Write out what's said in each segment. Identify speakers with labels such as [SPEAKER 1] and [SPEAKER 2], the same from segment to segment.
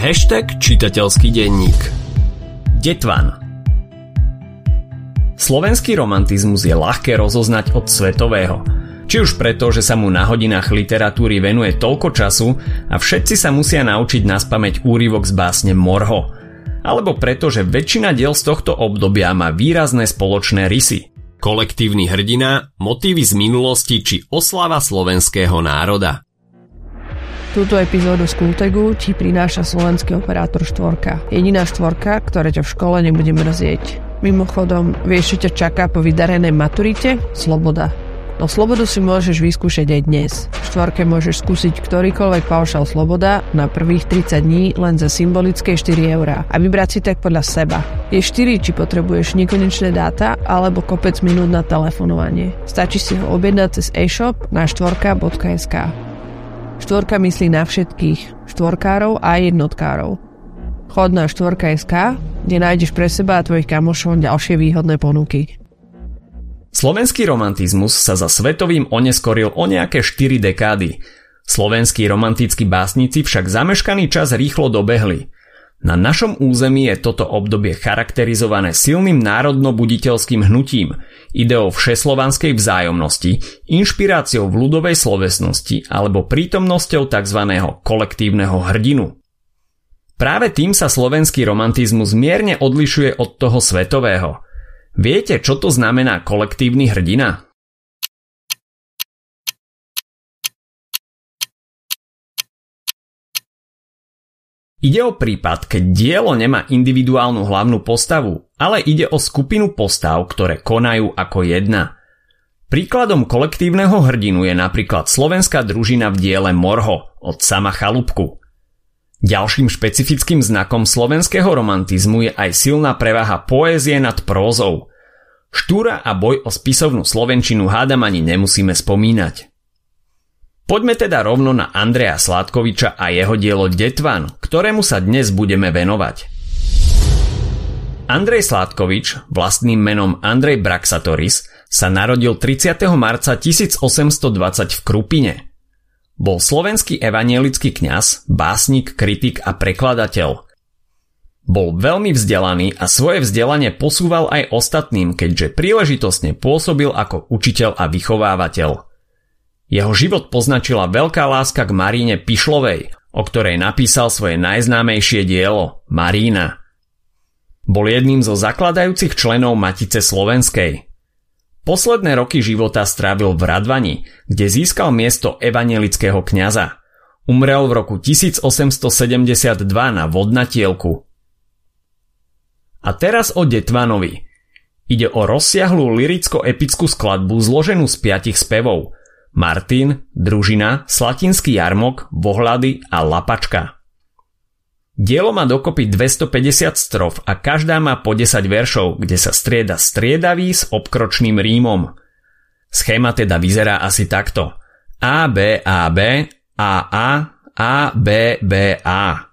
[SPEAKER 1] Hashtag čitateľský denník Detvan Slovenský romantizmus je ľahké rozoznať od svetového. Či už preto, že sa mu na hodinách literatúry venuje toľko času a všetci sa musia naučiť naspameť úryvok z básne Morho. Alebo preto, že väčšina diel z tohto obdobia má výrazné spoločné rysy. Kolektívny hrdina, motívy z minulosti či oslava slovenského národa.
[SPEAKER 2] Túto epizódu z Kultegu ti prináša slovenský operátor štvorka. Jediná štvorka, ktorá ťa v škole nebude mrzieť. Mimochodom, vieš, čo ťa čaká po vydarenej maturite? Sloboda. No slobodu si môžeš vyskúšať aj dnes. V štvorke môžeš skúsiť ktorýkoľvek paušal sloboda na prvých 30 dní len za symbolické 4 eurá a vybrať si tak podľa seba. Je 4, či potrebuješ nekonečné dáta alebo kopec minút na telefonovanie. Stačí si ho objednať cez e-shop na štvorka.sk. Štvorka myslí na všetkých, štvorkárov a jednotkárov. Chod na štvorka.sk, kde nájdeš pre seba a tvojich kamošov ďalšie výhodné ponuky.
[SPEAKER 1] Slovenský romantizmus sa za svetovým oneskoril o nejaké 4 dekády. Slovenskí romantickí básnici však zameškaný čas rýchlo dobehli – na našom území je toto obdobie charakterizované silným národno-buditeľským hnutím, ideou všeslovanskej vzájomnosti, inšpiráciou v ľudovej slovesnosti alebo prítomnosťou tzv. kolektívneho hrdinu. Práve tým sa slovenský romantizmus mierne odlišuje od toho svetového. Viete, čo to znamená kolektívny hrdina? Ide o prípad, keď dielo nemá individuálnu hlavnú postavu, ale ide o skupinu postav, ktoré konajú ako jedna. Príkladom kolektívneho hrdinu je napríklad slovenská družina v diele Morho od sama Chalúbku. Ďalším špecifickým znakom slovenského romantizmu je aj silná prevaha poézie nad prózou. Štúra a boj o spisovnú slovenčinu hádam ani nemusíme spomínať. Poďme teda rovno na Andreja Sládkoviča a jeho dielo Detvan, ktorému sa dnes budeme venovať. Andrej Sládkovič, vlastným menom Andrej Braxatoris, sa narodil 30. marca 1820 v Krupine. Bol slovenský evanielický kňaz, básnik, kritik a prekladateľ. Bol veľmi vzdelaný a svoje vzdelanie posúval aj ostatným, keďže príležitostne pôsobil ako učiteľ a vychovávateľ – jeho život poznačila veľká láska k Maríne Pišlovej, o ktorej napísal svoje najznámejšie dielo Marína. Bol jedným zo zakladajúcich členov Matice Slovenskej. Posledné roky života strávil v Radvani, kde získal miesto evanielického kňaza. Umrel v roku 1872 na vodnatielku. A teraz o Detvanovi. Ide o rozsiahlú liricko-epickú skladbu zloženú z piatich spevov – Martin, Družina, Slatinský jarmok, Vohľady a Lapačka. Dielo má dokopy 250 strof a každá má po 10 veršov, kde sa strieda striedavý s obkročným rímom. Schéma teda vyzerá asi takto. A, B, A, B, A, A, A, B, B, A.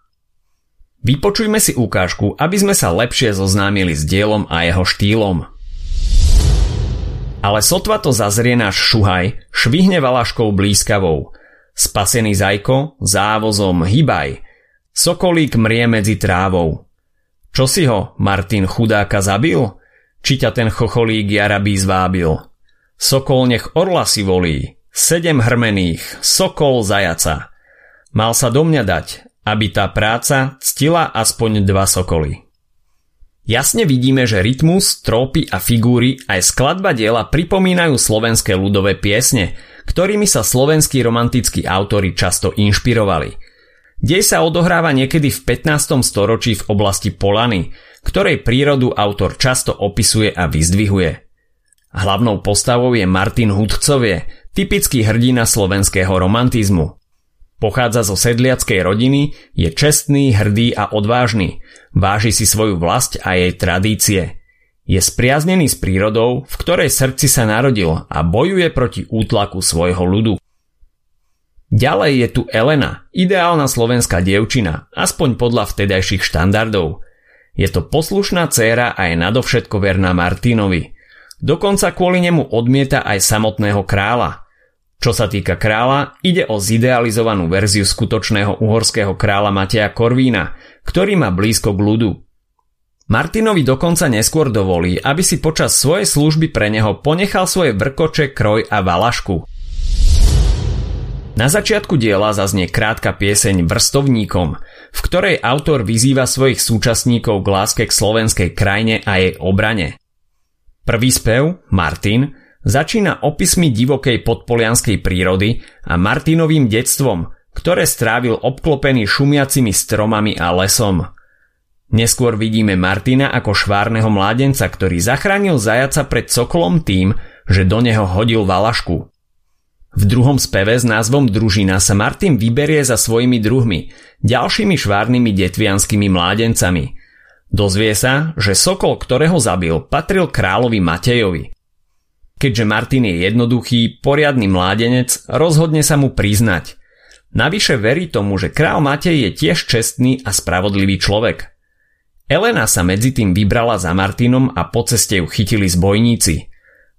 [SPEAKER 1] Vypočujme si ukážku, aby sme sa lepšie zoznámili s dielom a jeho štýlom. Ale sotva to zazrie náš šuhaj, švihne valaškou blízkavou. Spasený zajko, závozom hybaj. Sokolík mrie medzi trávou. Čo si ho, Martin chudáka, zabil? Či ťa ten chocholík jarabí zvábil? Sokol nech orla si volí, sedem hrmených, sokol zajaca. Mal sa do mňa dať, aby tá práca ctila aspoň dva sokoly. Jasne vidíme, že rytmus, trópy a figúry aj skladba diela pripomínajú slovenské ľudové piesne, ktorými sa slovenskí romantickí autory často inšpirovali. Dej sa odohráva niekedy v 15. storočí v oblasti Polany, ktorej prírodu autor často opisuje a vyzdvihuje. Hlavnou postavou je Martin Hudcovie, typický hrdina slovenského romantizmu. Pochádza zo sedliackej rodiny, je čestný, hrdý a odvážny. Váži si svoju vlast a jej tradície. Je spriaznený s prírodou, v ktorej srdci sa narodil a bojuje proti útlaku svojho ľudu. Ďalej je tu Elena, ideálna slovenská dievčina, aspoň podľa vtedajších štandardov. Je to poslušná dcéra a je nadovšetko verná Martinovi. Dokonca kvôli nemu odmieta aj samotného kráľa – čo sa týka kráľa, ide o zidealizovanú verziu skutočného uhorského kráľa Mateja Korvína, ktorý má blízko k ľudu. Martinovi dokonca neskôr dovolí, aby si počas svojej služby pre neho ponechal svoje vrkoče, kroj a valašku. Na začiatku diela zaznie krátka pieseň Vrstovníkom, v ktorej autor vyzýva svojich súčasníkov k láske k slovenskej krajine a jej obrane. Prvý spev, Martin, začína opismi divokej podpolianskej prírody a Martinovým detstvom, ktoré strávil obklopený šumiacimi stromami a lesom. Neskôr vidíme Martina ako švárneho mládenca, ktorý zachránil zajaca pred sokolom tým, že do neho hodil valašku. V druhom speve s názvom Družina sa Martin vyberie za svojimi druhmi, ďalšími švárnymi detvianskými mládencami. Dozvie sa, že sokol, ktorého zabil, patril kráľovi Matejovi. Keďže Martin je jednoduchý, poriadny mládenec, rozhodne sa mu priznať. Navyše verí tomu, že král Matej je tiež čestný a spravodlivý človek. Elena sa medzi tým vybrala za Martinom a po ceste ju chytili zbojníci –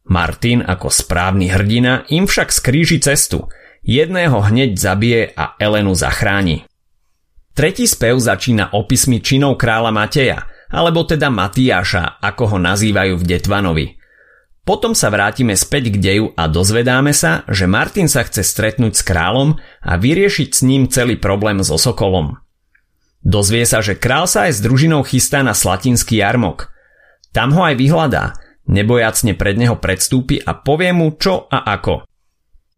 [SPEAKER 1] Martin ako správny hrdina im však skríži cestu. Jedného hneď zabije a Elenu zachráni. Tretí spev začína opismi činov kráľa Mateja, alebo teda Matiáša, ako ho nazývajú v Detvanovi. Potom sa vrátime späť k deju a dozvedáme sa, že Martin sa chce stretnúť s kráľom a vyriešiť s ním celý problém so Sokolom. Dozvie sa, že král sa aj s družinou chystá na slatinský jarmok. Tam ho aj vyhľadá – Nebojacne pred neho predstúpi a povie mu čo a ako.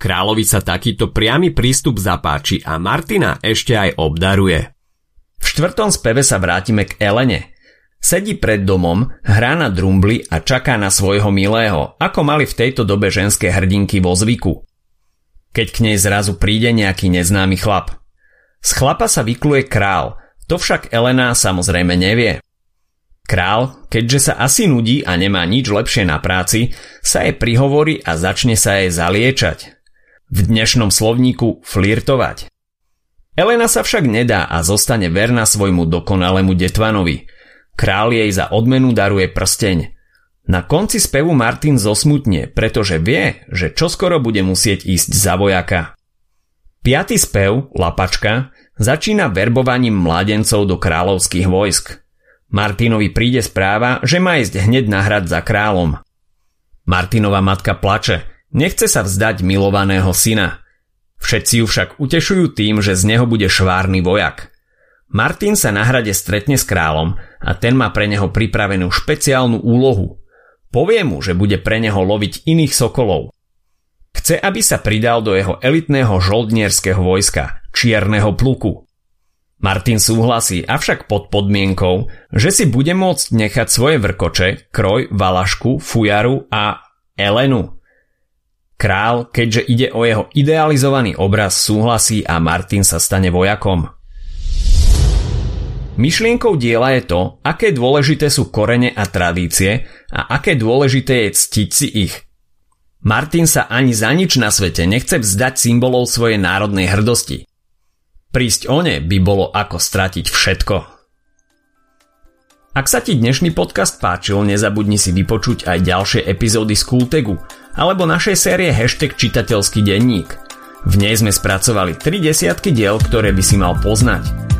[SPEAKER 1] Kráľovi sa takýto priamy prístup zapáči a Martina ešte aj obdaruje. V štvrtom speve sa vrátime k Elene. Sedí pred domom, hrá na drumbly a čaká na svojho milého, ako mali v tejto dobe ženské hrdinky vo zvyku. Keď k nej zrazu príde nejaký neznámy chlap. Z chlapa sa vykluje král, to však Elena samozrejme nevie. Král, keďže sa asi nudí a nemá nič lepšie na práci, sa jej prihovorí a začne sa jej zaliečať. V dnešnom slovníku flirtovať. Elena sa však nedá a zostane verná svojmu dokonalému detvanovi. Král jej za odmenu daruje prsteň. Na konci spevu Martin zosmutne, pretože vie, že čoskoro bude musieť ísť za vojaka. Piatý spev, Lapačka, začína verbovaním mladencov do kráľovských vojsk. Martinovi príde správa, že má ísť hneď na hrad za kráľom. Martinova matka plače, nechce sa vzdať milovaného syna. Všetci ju však utešujú tým, že z neho bude švárny vojak. Martin sa na hrade stretne s kráľom a ten má pre neho pripravenú špeciálnu úlohu. Povie mu, že bude pre neho loviť iných sokolov. Chce, aby sa pridal do jeho elitného žoldnierského vojska, čierneho pluku. Martin súhlasí, avšak pod podmienkou, že si bude môcť nechať svoje vrkoče, kroj, valašku, fujaru a Elenu. Král, keďže ide o jeho idealizovaný obraz, súhlasí a Martin sa stane vojakom. Myšlienkou diela je to, aké dôležité sú korene a tradície a aké dôležité je ctiť si ich. Martin sa ani za nič na svete nechce vzdať symbolov svojej národnej hrdosti. Prísť o ne by bolo ako stratiť všetko. Ak sa ti dnešný podcast páčil, nezabudni si vypočuť aj ďalšie epizódy z Kultegu alebo našej série hashtag čitateľský denník. V nej sme spracovali 3 desiatky diel, ktoré by si mal poznať.